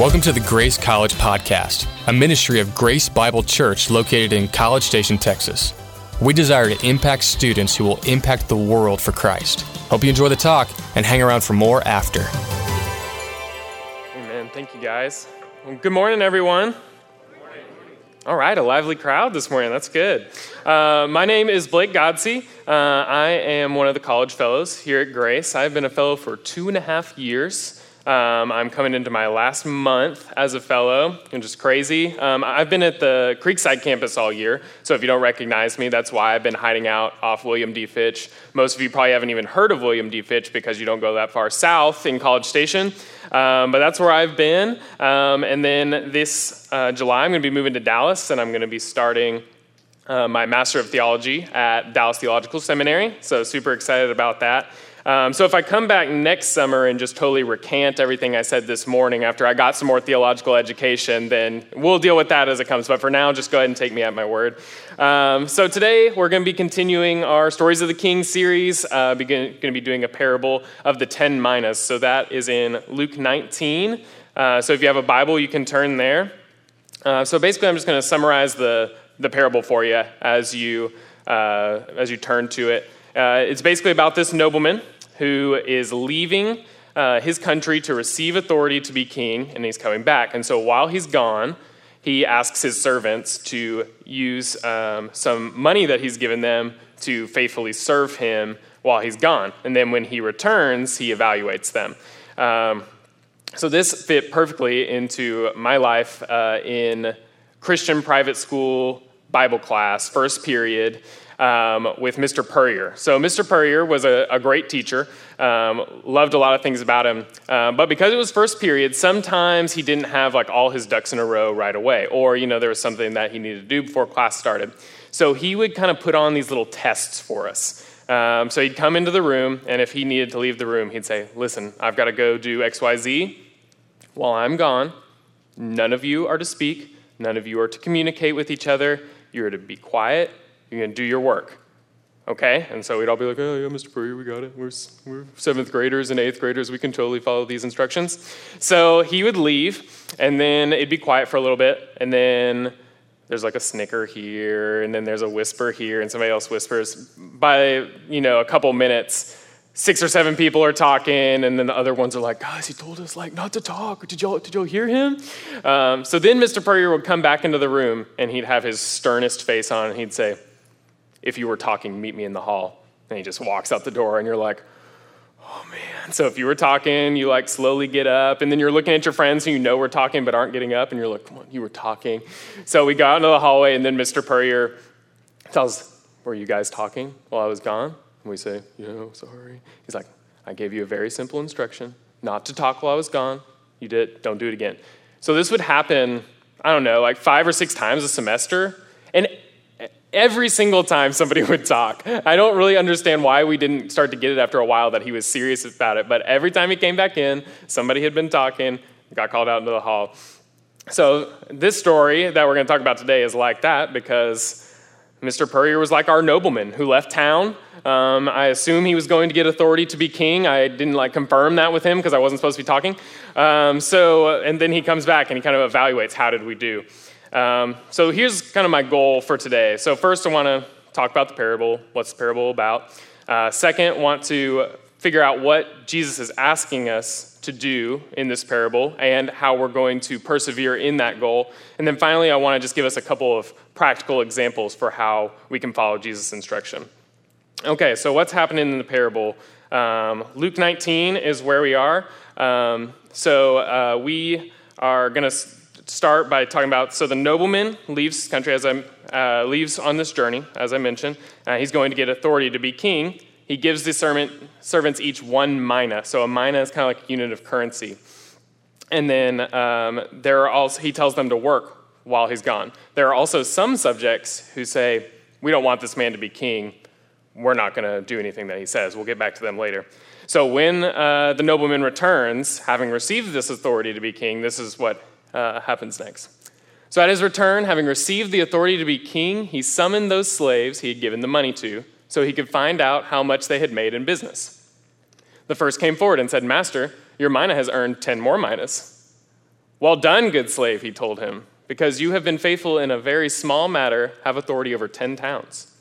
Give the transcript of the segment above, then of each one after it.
Welcome to the Grace College Podcast, a ministry of Grace Bible Church located in College Station, Texas. We desire to impact students who will impact the world for Christ. Hope you enjoy the talk and hang around for more after. Amen. Thank you, guys. Well, good morning, everyone. All right, a lively crowd this morning. That's good. Uh, my name is Blake Godsey. Uh, I am one of the college fellows here at Grace. I've been a fellow for two and a half years. Um, I'm coming into my last month as a fellow, which is crazy. Um, I've been at the Creekside campus all year, so if you don't recognize me, that's why I've been hiding out off William D. Fitch. Most of you probably haven't even heard of William D. Fitch because you don't go that far south in College Station, um, but that's where I've been. Um, and then this uh, July, I'm going to be moving to Dallas, and I'm going to be starting uh, my Master of Theology at Dallas Theological Seminary, so super excited about that. Um, so if I come back next summer and just totally recant everything I said this morning after I got some more theological education, then we'll deal with that as it comes. But for now, just go ahead and take me at my word. Um, so today we're going to be continuing our Stories of the King series. Uh, going to be doing a parable of the ten minas. So that is in Luke 19. Uh, so if you have a Bible, you can turn there. Uh, so basically, I'm just going to summarize the, the parable for you as you, uh, as you turn to it. Uh, it's basically about this nobleman who is leaving uh, his country to receive authority to be king, and he's coming back. And so while he's gone, he asks his servants to use um, some money that he's given them to faithfully serve him while he's gone. And then when he returns, he evaluates them. Um, so this fit perfectly into my life uh, in Christian private school Bible class, first period um, with Mr. Purrier. So, Mr. Purrier was a, a great teacher, um, loved a lot of things about him. Um, but because it was first period, sometimes he didn't have like all his ducks in a row right away, or, you know, there was something that he needed to do before class started. So, he would kind of put on these little tests for us. Um, so, he'd come into the room, and if he needed to leave the room, he'd say, Listen, I've got to go do XYZ. While I'm gone, none of you are to speak, none of you are to communicate with each other. You're to be quiet you're going to do your work. Okay? And so we'd all be like, oh, yeah, Mr. Purrier, we got it. We're, we're seventh graders and eighth graders. We can totally follow these instructions. So he would leave, and then it'd be quiet for a little bit, and then there's like a snicker here, and then there's a whisper here, and somebody else whispers. By, you know, a couple minutes, six or seven people are talking, and then the other ones are like, guys, he told us like not to talk. Did y'all, did y'all hear him? Um, so then Mr. Purrier would come back into the room, and he'd have his sternest face on, and he'd say, if you were talking, meet me in the hall. And he just walks out the door, and you're like, oh man. So if you were talking, you like slowly get up, and then you're looking at your friends who you know were talking but aren't getting up, and you're like, come on, you were talking. So we got into the hallway, and then Mr. Purrier tells, were you guys talking while I was gone? And we say, know, sorry. He's like, I gave you a very simple instruction not to talk while I was gone. You did, don't do it again. So this would happen, I don't know, like five or six times a semester. And every single time somebody would talk. I don't really understand why we didn't start to get it after a while that he was serious about it, but every time he came back in, somebody had been talking, got called out into the hall. So, this story that we're going to talk about today is like that because Mr. Purrier was like our nobleman who left town. Um, I assume he was going to get authority to be king. I didn't like confirm that with him because I wasn't supposed to be talking. Um, so, and then he comes back and he kind of evaluates how did we do. Um, so here's kind of my goal for today. So first, I want to talk about the parable. What's the parable about? Uh, second, want to figure out what Jesus is asking us to do in this parable and how we're going to persevere in that goal. And then finally, I want to just give us a couple of practical examples for how we can follow Jesus' instruction. Okay, so what's happening in the parable? Um, Luke 19 is where we are. Um, so uh, we are going to start by talking about so the nobleman leaves country as I uh, leaves on this journey, as I mentioned. Uh, he's going to get authority to be king. He gives the servant, servants each one mina. So a mina is kind of like a unit of currency. And then um, there are also, he tells them to work while he's gone. There are also some subjects who say, We don't want this man to be king. We're not going to do anything that he says. We'll get back to them later. So when uh, the nobleman returns, having received this authority to be king, this is what uh, happens next. So at his return, having received the authority to be king, he summoned those slaves he had given the money to so he could find out how much they had made in business. The first came forward and said, Master, your mina has earned 10 more minas. Well done, good slave, he told him, because you have been faithful in a very small matter, have authority over 10 towns.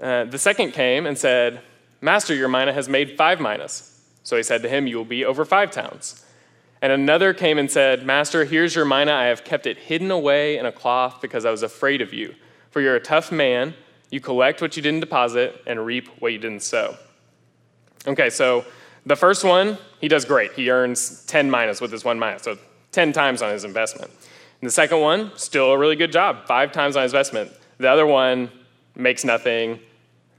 Uh, the second came and said, Master, your mina has made five minas. So he said to him, You will be over five towns. And another came and said, Master, here's your mina. I have kept it hidden away in a cloth because I was afraid of you. For you're a tough man. You collect what you didn't deposit and reap what you didn't sow. Okay, so the first one, he does great. He earns 10 minas with his one mina, so 10 times on his investment. And the second one, still a really good job, five times on his investment. The other one makes nothing.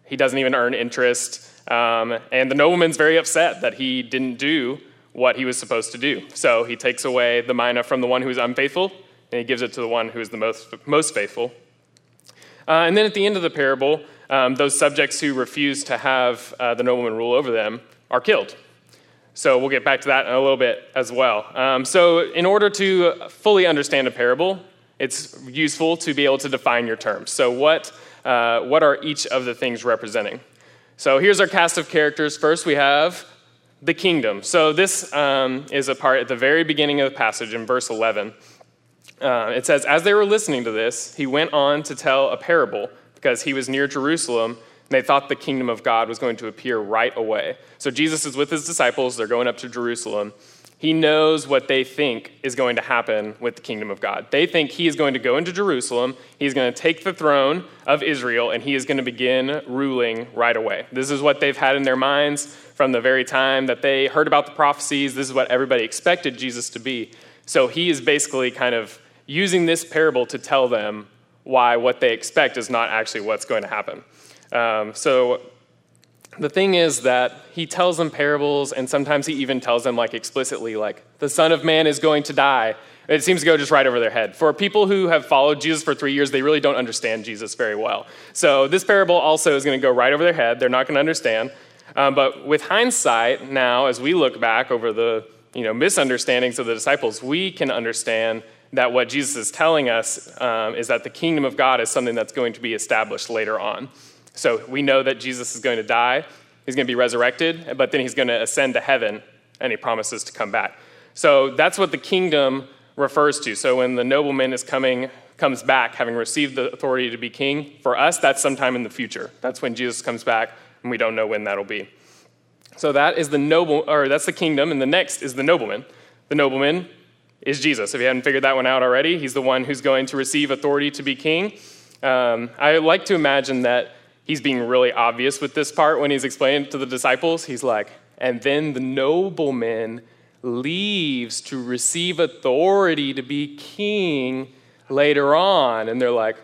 He doesn't even earn interest. Um, and the nobleman's very upset that he didn't do what he was supposed to do. So he takes away the mina from the one who is unfaithful, and he gives it to the one who is the most, most faithful. Uh, and then at the end of the parable, um, those subjects who refuse to have uh, the nobleman rule over them are killed. So we'll get back to that in a little bit as well. Um, so, in order to fully understand a parable, it's useful to be able to define your terms. So, what, uh, what are each of the things representing? So, here's our cast of characters. First, we have the kingdom. So, this um, is a part at the very beginning of the passage in verse 11. Uh, it says, As they were listening to this, he went on to tell a parable because he was near Jerusalem and they thought the kingdom of God was going to appear right away. So Jesus is with his disciples, they're going up to Jerusalem. He knows what they think is going to happen with the kingdom of God. They think he is going to go into Jerusalem, he's going to take the throne of Israel, and he is going to begin ruling right away. This is what they've had in their minds from the very time that they heard about the prophecies. This is what everybody expected Jesus to be. So he is basically kind of using this parable to tell them why what they expect is not actually what's going to happen. Um, so the thing is that he tells them parables, and sometimes he even tells them like explicitly, like the Son of Man is going to die. It seems to go just right over their head. For people who have followed Jesus for three years, they really don't understand Jesus very well. So this parable also is going to go right over their head. They're not going to understand. Um, but with hindsight, now as we look back over the you know misunderstandings of the disciples, we can understand that what Jesus is telling us um, is that the kingdom of God is something that's going to be established later on. So we know that Jesus is going to die, he's going to be resurrected, but then he's going to ascend to heaven, and he promises to come back. So that's what the kingdom refers to. So when the nobleman is coming, comes back, having received the authority to be king, for us, that's sometime in the future. That's when Jesus comes back, and we don't know when that'll be. So that is the noble, or that's the kingdom, and the next is the nobleman. The nobleman is Jesus. If you hadn't figured that one out already, he's the one who's going to receive authority to be king. Um, I like to imagine that he's being really obvious with this part when he's explaining to the disciples. He's like, and then the nobleman leaves to receive authority to be king later on. And they're like,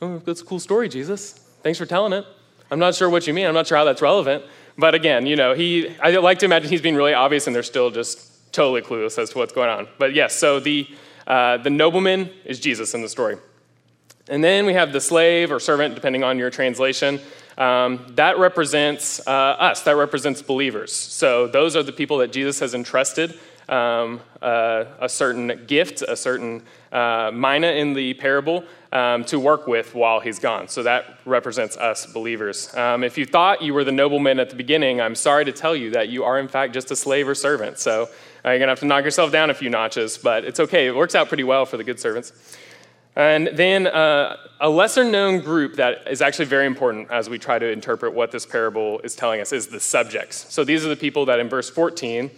oh, that's a cool story, Jesus. Thanks for telling it. I'm not sure what you mean. I'm not sure how that's relevant. But again, you know, he, I like to imagine he's being really obvious and they're still just totally clueless as to what's going on. But yes, so the, uh, the nobleman is Jesus in the story. And then we have the slave or servant, depending on your translation. Um, that represents uh, us, that represents believers. So those are the people that Jesus has entrusted um, uh, a certain gift, a certain uh, mina in the parable um, to work with while he's gone. So that represents us believers. Um, if you thought you were the nobleman at the beginning, I'm sorry to tell you that you are, in fact, just a slave or servant. So uh, you're going to have to knock yourself down a few notches, but it's okay. It works out pretty well for the good servants. And then uh, a lesser known group that is actually very important as we try to interpret what this parable is telling us is the subjects. So these are the people that in verse 14,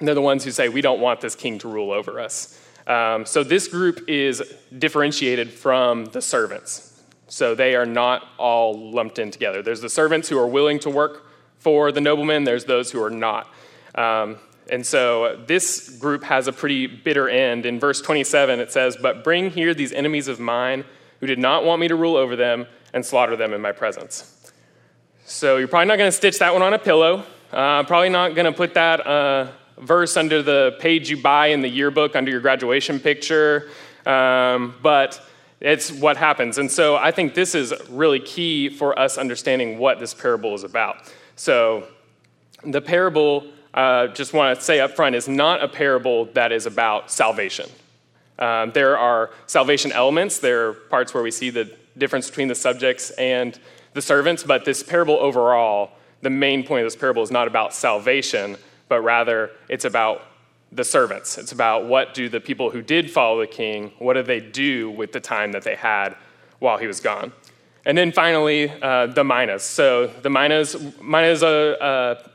they're the ones who say, We don't want this king to rule over us. Um, so this group is differentiated from the servants. So they are not all lumped in together. There's the servants who are willing to work for the nobleman, there's those who are not. Um, and so this group has a pretty bitter end. In verse 27, it says, But bring here these enemies of mine who did not want me to rule over them and slaughter them in my presence. So you're probably not going to stitch that one on a pillow. Uh, probably not going to put that uh, verse under the page you buy in the yearbook under your graduation picture. Um, but it's what happens. And so I think this is really key for us understanding what this parable is about. So the parable uh, just want to say up front, is not a parable that is about salvation. Um, there are salvation elements, there are parts where we see the difference between the subjects and the servants, but this parable overall, the main point of this parable is not about salvation, but rather it's about the servants. It's about what do the people who did follow the king, what do they do with the time that they had while he was gone. And then finally, uh, the minas. So the minas, mina is a, a,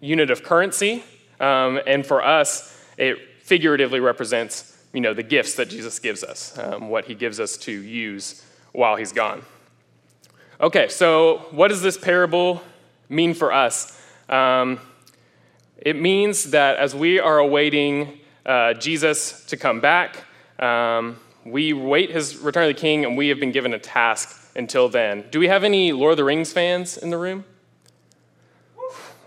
unit of currency, um, and for us, it figuratively represents you know, the gifts that Jesus gives us, um, what he gives us to use while he's gone. Okay, so what does this parable mean for us? Um, it means that as we are awaiting uh, Jesus to come back, um, we wait his return of the king, and we have been given a task until then. Do we have any Lord of the Rings fans in the room?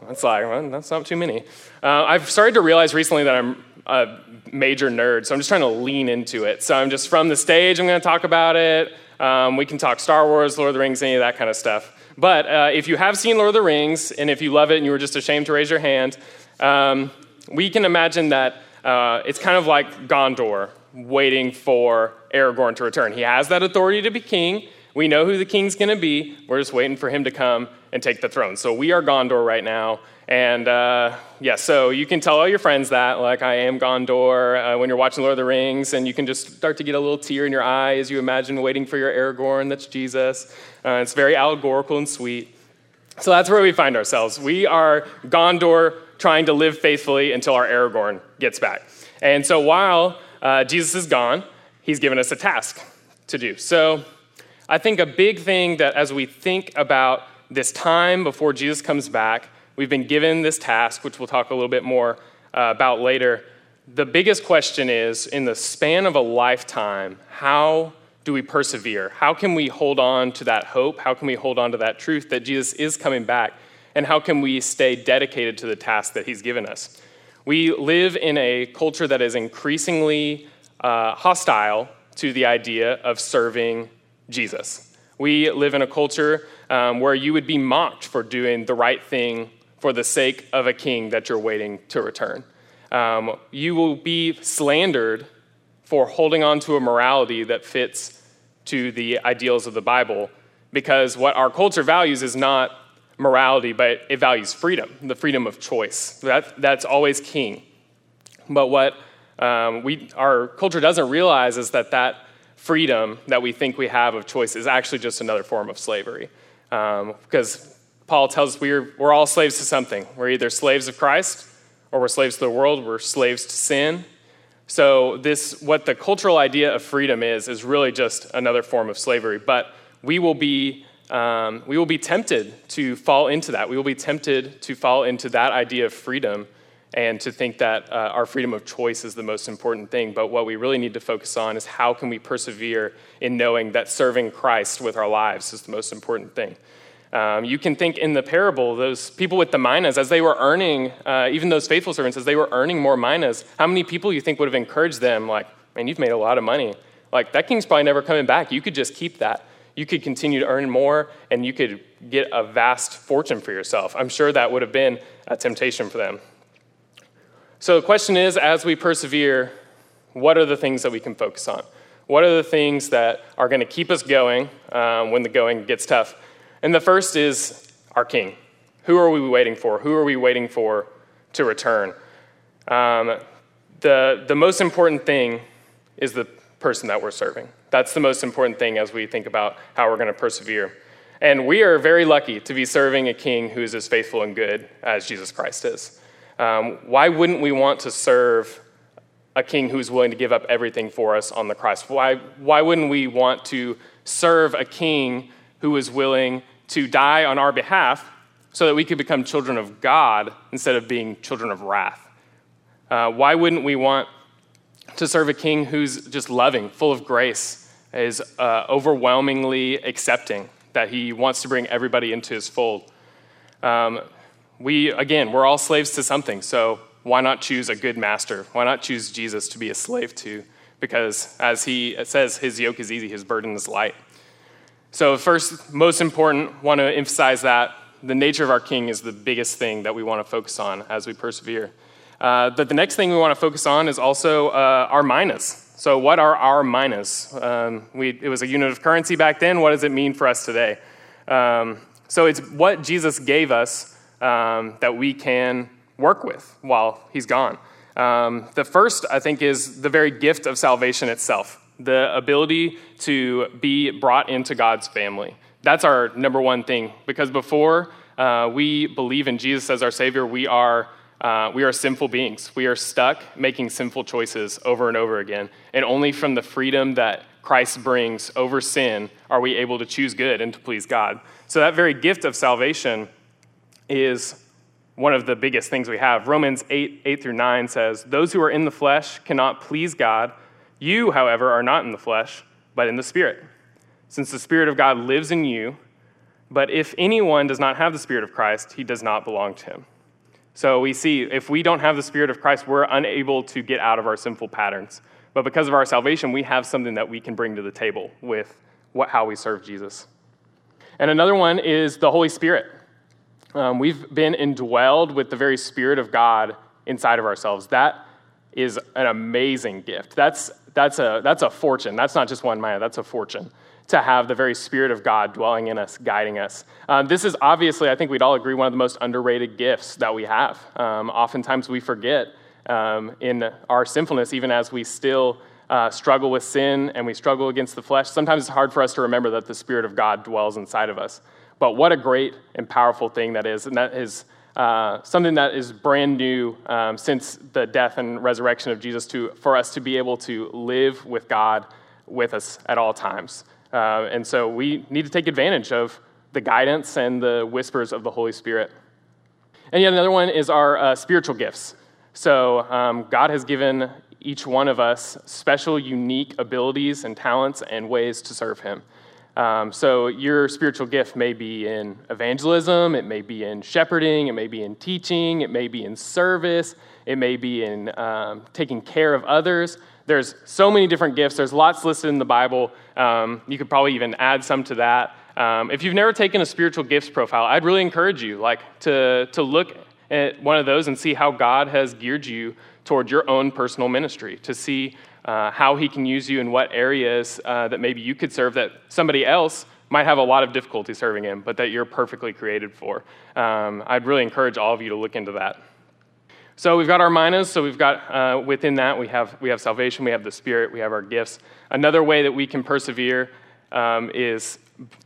That's like, well, that's not too many. Uh, I've started to realize recently that I'm a major nerd, so I'm just trying to lean into it. So I'm just from the stage, I'm going to talk about it. Um, we can talk Star Wars, Lord of the Rings, any of that kind of stuff. But uh, if you have seen Lord of the Rings, and if you love it and you were just ashamed to raise your hand, um, we can imagine that uh, it's kind of like Gondor waiting for Aragorn to return. He has that authority to be king. We know who the king's going to be. We're just waiting for him to come and take the throne. So we are Gondor right now. And uh, yeah, so you can tell all your friends that, like, I am Gondor uh, when you're watching Lord of the Rings, and you can just start to get a little tear in your eye as you imagine waiting for your Aragorn, that's Jesus. Uh, it's very allegorical and sweet. So that's where we find ourselves. We are Gondor trying to live faithfully until our Aragorn gets back. And so while uh, Jesus is gone, he's given us a task to do. So I think a big thing that as we think about this time before Jesus comes back, we've been given this task, which we'll talk a little bit more uh, about later. The biggest question is in the span of a lifetime, how do we persevere? How can we hold on to that hope? How can we hold on to that truth that Jesus is coming back? And how can we stay dedicated to the task that he's given us? We live in a culture that is increasingly uh, hostile to the idea of serving Jesus. We live in a culture um, where you would be mocked for doing the right thing for the sake of a king that you're waiting to return. Um, you will be slandered for holding on to a morality that fits to the ideals of the Bible because what our culture values is not morality, but it values freedom, the freedom of choice. That, that's always king. But what um, we, our culture doesn't realize is that that freedom that we think we have of choice is actually just another form of slavery. Um, because Paul tells us we're, we're all slaves to something. We're either slaves of Christ or we're slaves to the world, we're slaves to sin. So, this, what the cultural idea of freedom is, is really just another form of slavery. But we will be, um, we will be tempted to fall into that. We will be tempted to fall into that idea of freedom and to think that uh, our freedom of choice is the most important thing. But what we really need to focus on is how can we persevere in knowing that serving Christ with our lives is the most important thing. Um, you can think in the parable, those people with the minas, as they were earning, uh, even those faithful servants, as they were earning more minas, how many people you think would have encouraged them, like, man, you've made a lot of money. Like, that king's probably never coming back. You could just keep that. You could continue to earn more, and you could get a vast fortune for yourself. I'm sure that would have been a temptation for them. So the question is as we persevere, what are the things that we can focus on? What are the things that are going to keep us going um, when the going gets tough? And the first is our King. Who are we waiting for? Who are we waiting for to return? Um, the, the most important thing is the person that we're serving. That's the most important thing as we think about how we're going to persevere. And we are very lucky to be serving a king who is as faithful and good as Jesus Christ is. Um, why wouldn't we want to serve a king who's willing to give up everything for us on the cross? Why, why wouldn't we want to serve a king who is willing to die on our behalf so that we could become children of God instead of being children of wrath? Uh, why wouldn't we want to serve a king who's just loving, full of grace, is uh, overwhelmingly accepting, that he wants to bring everybody into his fold? Um, we, again, we're all slaves to something, so why not choose a good master? Why not choose Jesus to be a slave to? Because as he says, his yoke is easy, his burden is light. So, first, most important, want to emphasize that the nature of our King is the biggest thing that we want to focus on as we persevere. Uh, but the next thing we want to focus on is also uh, our minas. So, what are our minas? Um, it was a unit of currency back then. What does it mean for us today? Um, so, it's what Jesus gave us um, that we can work with while he's gone. Um, the first, I think, is the very gift of salvation itself the ability to be brought into God's family. That's our number one thing, because before uh, we believe in Jesus as our Savior, we are, uh, we are sinful beings. We are stuck making sinful choices over and over again. And only from the freedom that Christ brings over sin are we able to choose good and to please God. So, that very gift of salvation is one of the biggest things we have. Romans 8, 8 through 9 says, Those who are in the flesh cannot please God. You, however, are not in the flesh, but in the Spirit, since the Spirit of God lives in you. But if anyone does not have the Spirit of Christ, he does not belong to him. So we see if we don't have the Spirit of Christ, we're unable to get out of our sinful patterns. But because of our salvation, we have something that we can bring to the table with what, how we serve Jesus. And another one is the Holy Spirit. Um, we've been indwelled with the very Spirit of God inside of ourselves. That is an amazing gift. That's, that's, a, that's a fortune. That's not just one mina, that's a fortune to have the very Spirit of God dwelling in us, guiding us. Um, this is obviously, I think we'd all agree, one of the most underrated gifts that we have. Um, oftentimes we forget um, in our sinfulness, even as we still uh, struggle with sin and we struggle against the flesh. Sometimes it's hard for us to remember that the Spirit of God dwells inside of us. But what a great and powerful thing that is. And that is uh, something that is brand new um, since the death and resurrection of Jesus to, for us to be able to live with God with us at all times. Uh, and so we need to take advantage of the guidance and the whispers of the Holy Spirit. And yet another one is our uh, spiritual gifts. So um, God has given each one of us special, unique abilities and talents and ways to serve Him. Um, so, your spiritual gift may be in evangelism, it may be in shepherding, it may be in teaching, it may be in service, it may be in um, taking care of others. There's so many different gifts. There's lots listed in the Bible. Um, you could probably even add some to that. Um, if you've never taken a spiritual gifts profile, I'd really encourage you like to, to look at one of those and see how God has geared you toward your own personal ministry, to see uh, how he can use you in what areas uh, that maybe you could serve that somebody else might have a lot of difficulty serving in, but that you're perfectly created for. Um, I'd really encourage all of you to look into that. So we've got our minas. So we've got uh, within that we have we have salvation, we have the Spirit, we have our gifts. Another way that we can persevere um, is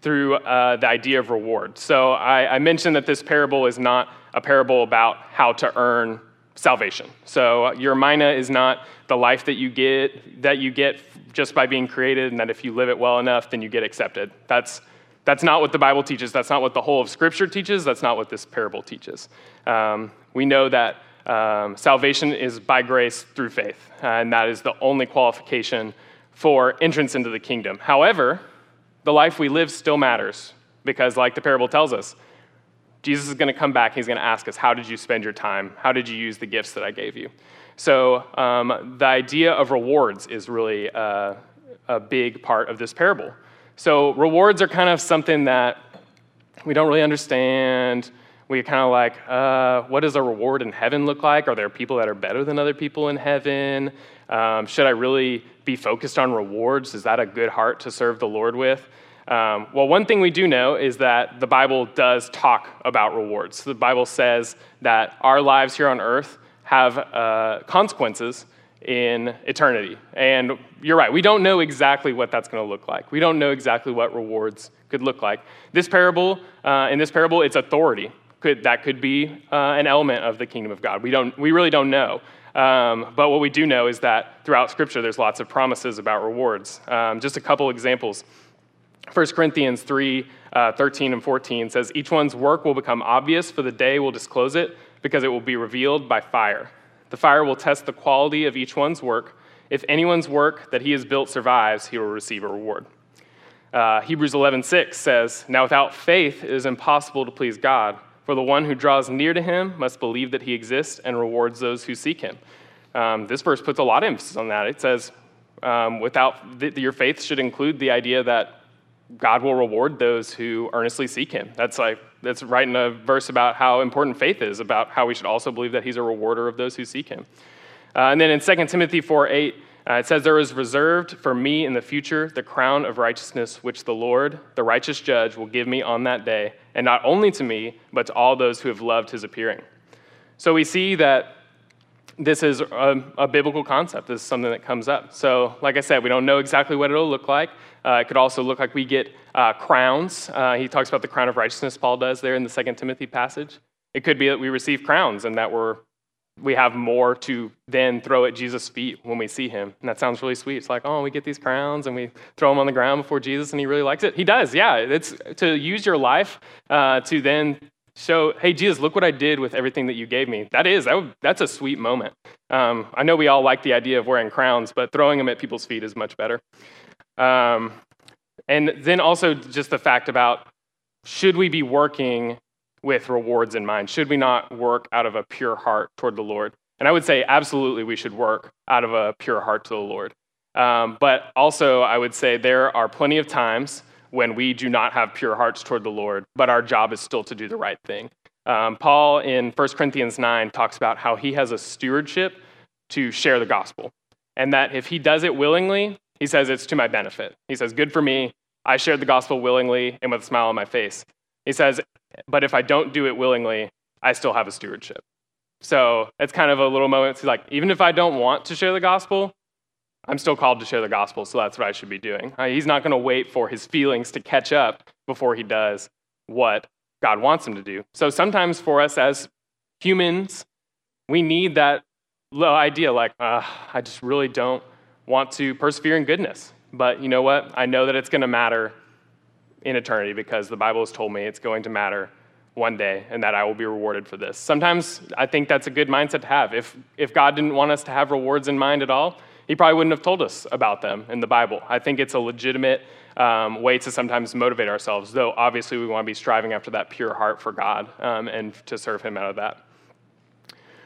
through uh, the idea of reward. So I, I mentioned that this parable is not a parable about how to earn salvation. So your mina is not the life that you get that you get just by being created, and that if you live it well enough, then you get accepted. That's that's not what the Bible teaches. That's not what the whole of Scripture teaches. That's not what this parable teaches. Um, we know that um, salvation is by grace through faith, and that is the only qualification for entrance into the kingdom. However, the life we live still matters because, like the parable tells us, Jesus is going to come back. He's going to ask us, How did you spend your time? How did you use the gifts that I gave you? So, um, the idea of rewards is really uh, a big part of this parable. So, rewards are kind of something that we don't really understand. We kind of like, uh, what does a reward in heaven look like? Are there people that are better than other people in heaven? Um, should I really be focused on rewards? Is that a good heart to serve the Lord with? Um, well, one thing we do know is that the Bible does talk about rewards. The Bible says that our lives here on earth have uh, consequences in eternity. And you're right, we don't know exactly what that's going to look like. We don't know exactly what rewards could look like. This parable, uh, in this parable, it's authority. Could, that could be uh, an element of the kingdom of God. We, don't, we really don't know. Um, but what we do know is that throughout Scripture, there's lots of promises about rewards. Um, just a couple examples. 1 Corinthians 3 uh, 13 and 14 says, Each one's work will become obvious, for the day will disclose it, because it will be revealed by fire. The fire will test the quality of each one's work. If anyone's work that he has built survives, he will receive a reward. Uh, Hebrews 11:6 says, "Now without faith it is impossible to please God, for the one who draws near to Him must believe that He exists and rewards those who seek Him." Um, this verse puts a lot of emphasis on that. It says, um, "Without th- your faith should include the idea that God will reward those who earnestly seek him. That's like that's right in a verse about how important faith is, about how we should also believe that he's a rewarder of those who seek him. Uh, and then in 2 Timothy 4 8, uh, it says, There is reserved for me in the future the crown of righteousness, which the Lord, the righteous judge, will give me on that day, and not only to me, but to all those who have loved his appearing. So we see that this is a, a, biblical concept. This is something that comes up. So, like I said, we don't know exactly what it'll look like. Uh, it could also look like we get uh, crowns. Uh, he talks about the crown of righteousness, Paul does there in the Second Timothy passage. It could be that we receive crowns and that we're, we have more to then throw at Jesus' feet when we see him. And that sounds really sweet. It's like, oh, we get these crowns and we throw them on the ground before Jesus and he really likes it. He does, yeah. It's to use your life uh, to then show, hey, Jesus, look what I did with everything that you gave me. That is, that that's a sweet moment. Um, I know we all like the idea of wearing crowns, but throwing them at people's feet is much better. Um, and then also just the fact about should we be working with rewards in mind? Should we not work out of a pure heart toward the Lord? And I would say absolutely we should work out of a pure heart to the Lord. Um, but also, I would say there are plenty of times when we do not have pure hearts toward the Lord, but our job is still to do the right thing. Um, Paul in 1 Corinthians 9 talks about how he has a stewardship to share the gospel, and that if he does it willingly, he says it's to my benefit. He says, Good for me. I shared the gospel willingly and with a smile on my face. He says, But if I don't do it willingly, I still have a stewardship. So it's kind of a little moment to like, even if I don't want to share the gospel, I'm still called to share the gospel, so that's what I should be doing. He's not going to wait for his feelings to catch up before he does what God wants him to do. So sometimes for us as humans, we need that little idea like, uh, I just really don't want to persevere in goodness. But you know what? I know that it's going to matter in eternity because the Bible has told me it's going to matter one day and that I will be rewarded for this. Sometimes I think that's a good mindset to have. If, if God didn't want us to have rewards in mind at all, he probably wouldn't have told us about them in the Bible. I think it's a legitimate um, way to sometimes motivate ourselves, though obviously we want to be striving after that pure heart for God um, and to serve Him out of that.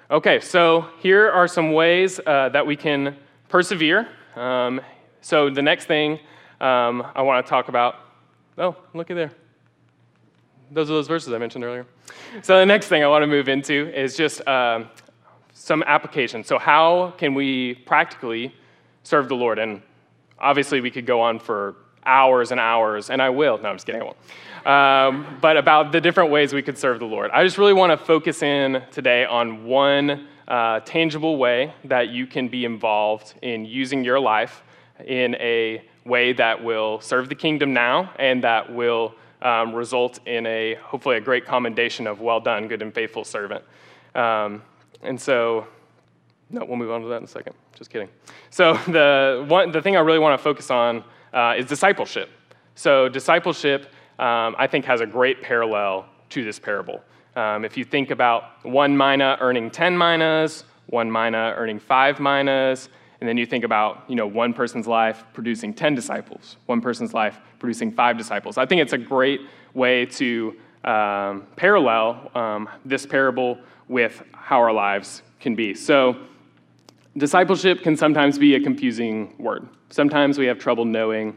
Okay, so here are some ways uh, that we can persevere. Um, so the next thing um, I want to talk about, oh, looky there. Those are those verses I mentioned earlier. So the next thing I want to move into is just um, some application. So, how can we practically serve the Lord? And obviously, we could go on for hours and hours, and I will. No, I'm just kidding, I won't. Um, but about the different ways we could serve the Lord. I just really want to focus in today on one uh, tangible way that you can be involved in using your life in a way that will serve the kingdom now and that will um, result in a hopefully a great commendation of well done, good and faithful servant. Um, and so, no, we'll move on to that in a second. Just kidding. So, the, one, the thing I really want to focus on uh, is discipleship. So, discipleship, um, I think, has a great parallel to this parable. Um, if you think about one mina earning 10 minas, one mina earning five minas, and then you think about you know, one person's life producing 10 disciples, one person's life producing five disciples. I think it's a great way to um, parallel um, this parable with how our lives can be. So, discipleship can sometimes be a confusing word. Sometimes we have trouble knowing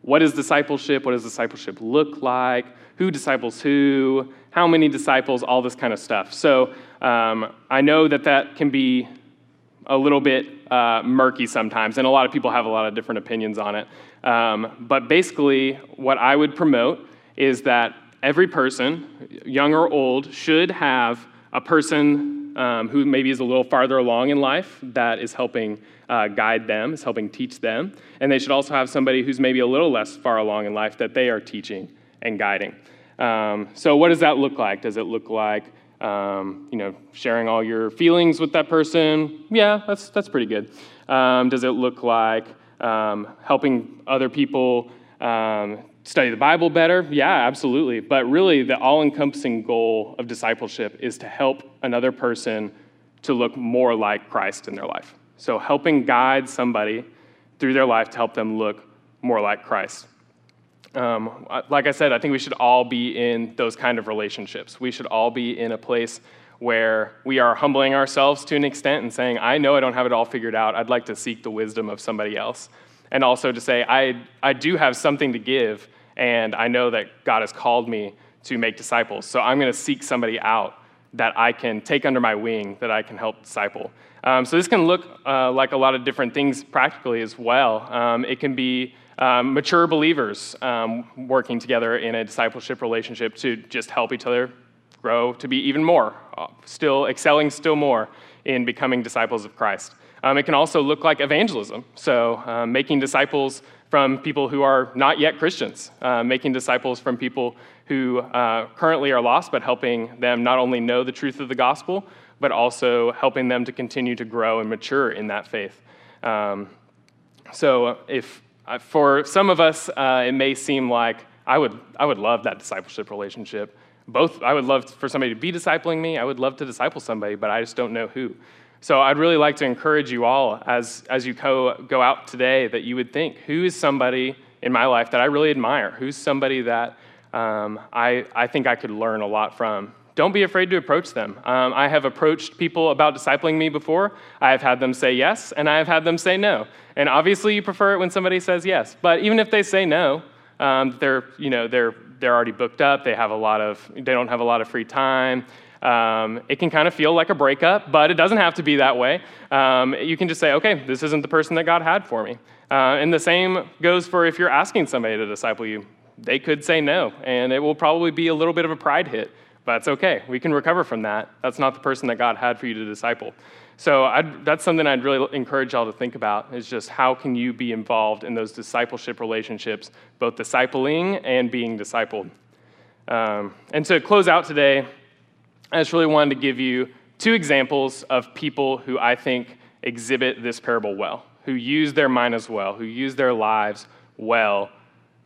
what is discipleship, what does discipleship look like, who disciples who, how many disciples, all this kind of stuff. So, um, I know that that can be a little bit uh, murky sometimes, and a lot of people have a lot of different opinions on it. Um, but basically, what I would promote is that every person, young or old, should have a person um, who maybe is a little farther along in life that is helping uh, guide them, is helping teach them. And they should also have somebody who's maybe a little less far along in life that they are teaching and guiding. Um, so, what does that look like? Does it look like um, you know, sharing all your feelings with that person? Yeah, that's that's pretty good. Um, does it look like um, helping other people um, study the Bible better? Yeah, absolutely. But really, the all encompassing goal of discipleship is to help another person to look more like Christ in their life. So, helping guide somebody through their life to help them look more like Christ. Um, like I said, I think we should all be in those kind of relationships. We should all be in a place where we are humbling ourselves to an extent and saying, I know I don't have it all figured out. I'd like to seek the wisdom of somebody else. And also to say, I, I do have something to give, and I know that God has called me to make disciples. So I'm going to seek somebody out that I can take under my wing, that I can help disciple. Um, so this can look uh, like a lot of different things practically as well. Um, it can be um, mature believers um, working together in a discipleship relationship to just help each other grow to be even more still excelling still more in becoming disciples of Christ. Um, it can also look like evangelism, so um, making disciples from people who are not yet Christians, uh, making disciples from people who uh, currently are lost, but helping them not only know the truth of the gospel, but also helping them to continue to grow and mature in that faith. Um, so, if for some of us, uh, it may seem like I would, I would love that discipleship relationship. Both, I would love for somebody to be discipling me. I would love to disciple somebody, but I just don't know who. So I'd really like to encourage you all as, as you go, go out today that you would think who is somebody in my life that I really admire? Who's somebody that um, I, I think I could learn a lot from? Don't be afraid to approach them. Um, I have approached people about discipling me before. I have had them say yes, and I have had them say no. And obviously, you prefer it when somebody says yes. But even if they say no, um, they're, you know, they're, they're already booked up. They have a lot of, they don't have a lot of free time. Um, it can kind of feel like a breakup, but it doesn't have to be that way. Um, you can just say, okay, this isn't the person that God had for me. Uh, and the same goes for if you're asking somebody to disciple you. They could say no, and it will probably be a little bit of a pride hit, but it's okay. We can recover from that. That's not the person that God had for you to disciple. So I'd, that's something I'd really encourage y'all to think about is just how can you be involved in those discipleship relationships, both discipling and being discipled. Um, and to close out today, I just really wanted to give you two examples of people who I think exhibit this parable well, who use their minas well, who use their lives well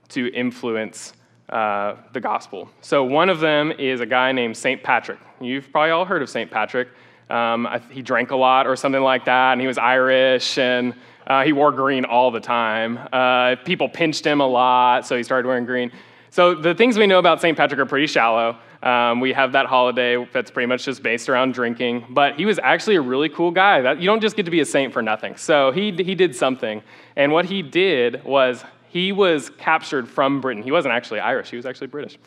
to influence uh, the gospel. So one of them is a guy named St. Patrick. You've probably all heard of St. Patrick. Um, he drank a lot or something like that, and he was Irish, and uh, he wore green all the time. Uh, people pinched him a lot, so he started wearing green. So the things we know about St. Patrick are pretty shallow. Um, we have that holiday that's pretty much just based around drinking, but he was actually a really cool guy. That, you don't just get to be a saint for nothing. So he, he did something, and what he did was he was captured from Britain. He wasn't actually Irish, he was actually British.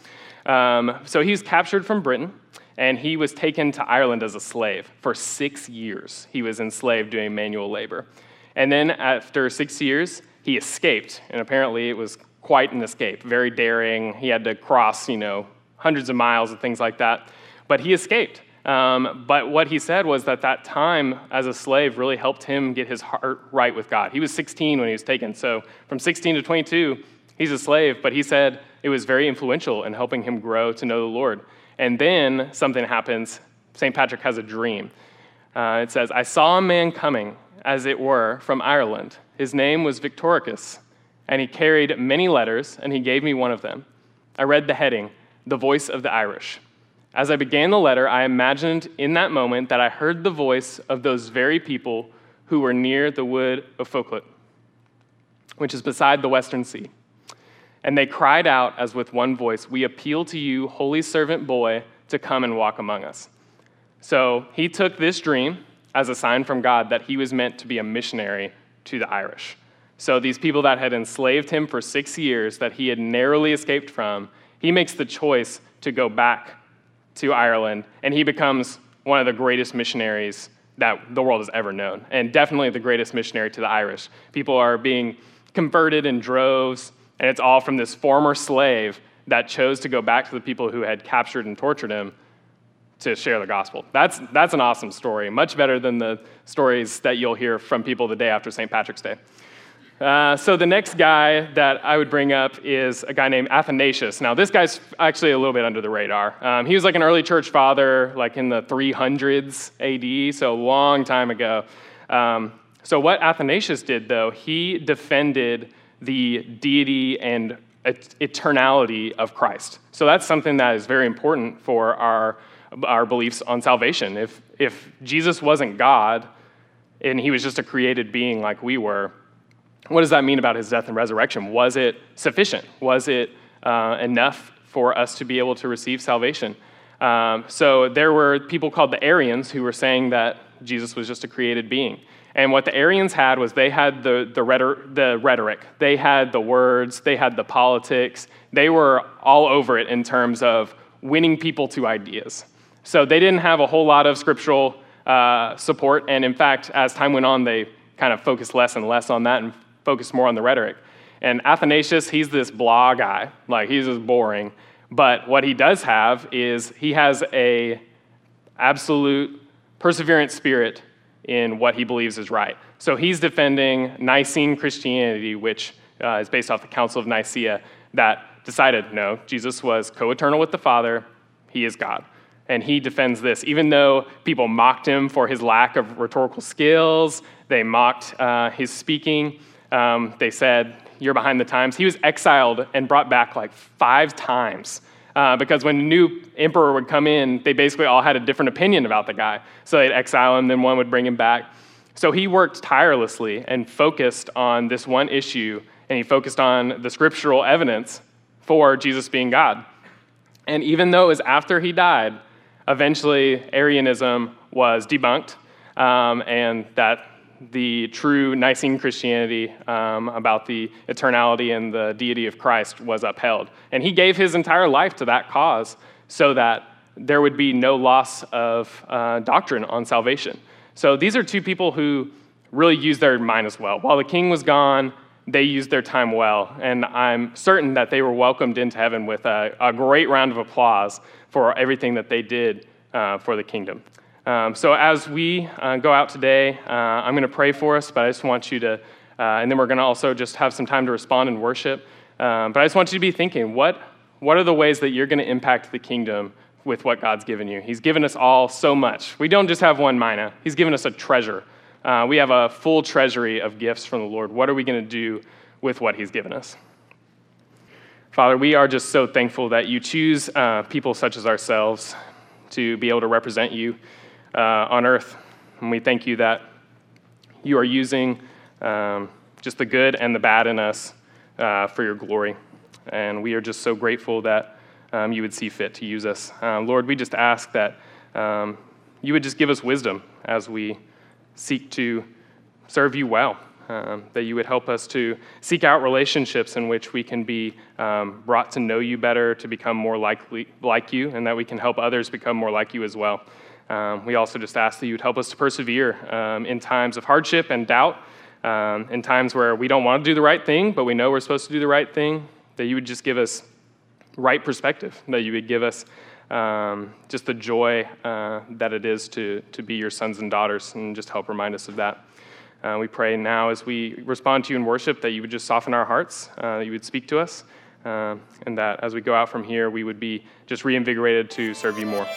Um, so he was captured from Britain, and he was taken to Ireland as a slave. For six years, he was enslaved doing manual labor. And then after six years, he escaped, and apparently it was quite an escape, very daring. He had to cross, you know, hundreds of miles and things like that. But he escaped. Um, but what he said was that that time as a slave really helped him get his heart right with God. He was 16 when he was taken. So from 16 to 22, he's a slave, but he said it was very influential in helping him grow to know the Lord. And then something happens. St. Patrick has a dream. Uh, it says, I saw a man coming, as it were, from Ireland. His name was Victoricus, and he carried many letters, and he gave me one of them. I read the heading the voice of the Irish. As I began the letter, I imagined in that moment that I heard the voice of those very people who were near the wood of Foclut, which is beside the western sea. And they cried out as with one voice, We appeal to you, holy servant boy, to come and walk among us. So he took this dream as a sign from God that he was meant to be a missionary to the Irish. So these people that had enslaved him for six years, that he had narrowly escaped from, he makes the choice to go back to Ireland, and he becomes one of the greatest missionaries that the world has ever known, and definitely the greatest missionary to the Irish. People are being converted in droves, and it's all from this former slave that chose to go back to the people who had captured and tortured him to share the gospel. That's, that's an awesome story, much better than the stories that you'll hear from people the day after St. Patrick's Day. Uh, so the next guy that I would bring up is a guy named Athanasius. Now, this guy's actually a little bit under the radar. Um, he was like an early church father, like in the 300s AD, so a long time ago. Um, so what Athanasius did, though, he defended the deity and eternality of Christ. So that's something that is very important for our, our beliefs on salvation. If, if Jesus wasn't God and he was just a created being like we were, what does that mean about his death and resurrection? Was it sufficient? Was it uh, enough for us to be able to receive salvation? Um, so there were people called the Arians who were saying that Jesus was just a created being. And what the Arians had was they had the, the, rhetoric, the rhetoric, they had the words, they had the politics. They were all over it in terms of winning people to ideas. So they didn't have a whole lot of scriptural uh, support. And in fact, as time went on, they kind of focused less and less on that and focus more on the rhetoric. And Athanasius, he's this blah guy, like he's just boring. But what he does have is he has a absolute perseverant spirit in what he believes is right. So he's defending Nicene Christianity, which uh, is based off the Council of Nicaea, that decided no, Jesus was co eternal with the Father, he is God. And he defends this, even though people mocked him for his lack of rhetorical skills, they mocked uh, his speaking. Um, they said, You're behind the times. He was exiled and brought back like five times. Uh, because when a new emperor would come in, they basically all had a different opinion about the guy. So they'd exile him, then one would bring him back. So he worked tirelessly and focused on this one issue, and he focused on the scriptural evidence for Jesus being God. And even though it was after he died, eventually Arianism was debunked, um, and that the true Nicene Christianity um, about the eternality and the deity of Christ was upheld. And he gave his entire life to that cause so that there would be no loss of uh, doctrine on salvation. So these are two people who really used their mind as well. While the king was gone, they used their time well. And I'm certain that they were welcomed into heaven with a, a great round of applause for everything that they did uh, for the kingdom. Um, so as we uh, go out today, uh, I'm going to pray for us, but I just want you to, uh, and then we're going to also just have some time to respond and worship. Um, but I just want you to be thinking, what, what are the ways that you're going to impact the kingdom with what God's given you? He's given us all so much. We don't just have one mina, He's given us a treasure. Uh, we have a full treasury of gifts from the Lord. What are we going to do with what He's given us? Father, we are just so thankful that you choose uh, people such as ourselves to be able to represent you uh, on earth. And we thank you that you are using um, just the good and the bad in us uh, for your glory. And we are just so grateful that um, you would see fit to use us. Uh, Lord, we just ask that um, you would just give us wisdom as we seek to serve you well. Um, that you would help us to seek out relationships in which we can be um, brought to know you better, to become more likely, like you, and that we can help others become more like you as well. Um, we also just ask that you would help us to persevere um, in times of hardship and doubt, um, in times where we don't want to do the right thing, but we know we're supposed to do the right thing, that you would just give us right perspective, that you would give us um, just the joy uh, that it is to, to be your sons and daughters, and just help remind us of that. Uh, we pray now as we respond to you in worship that you would just soften our hearts, uh, that you would speak to us, uh, and that as we go out from here, we would be just reinvigorated to serve you more.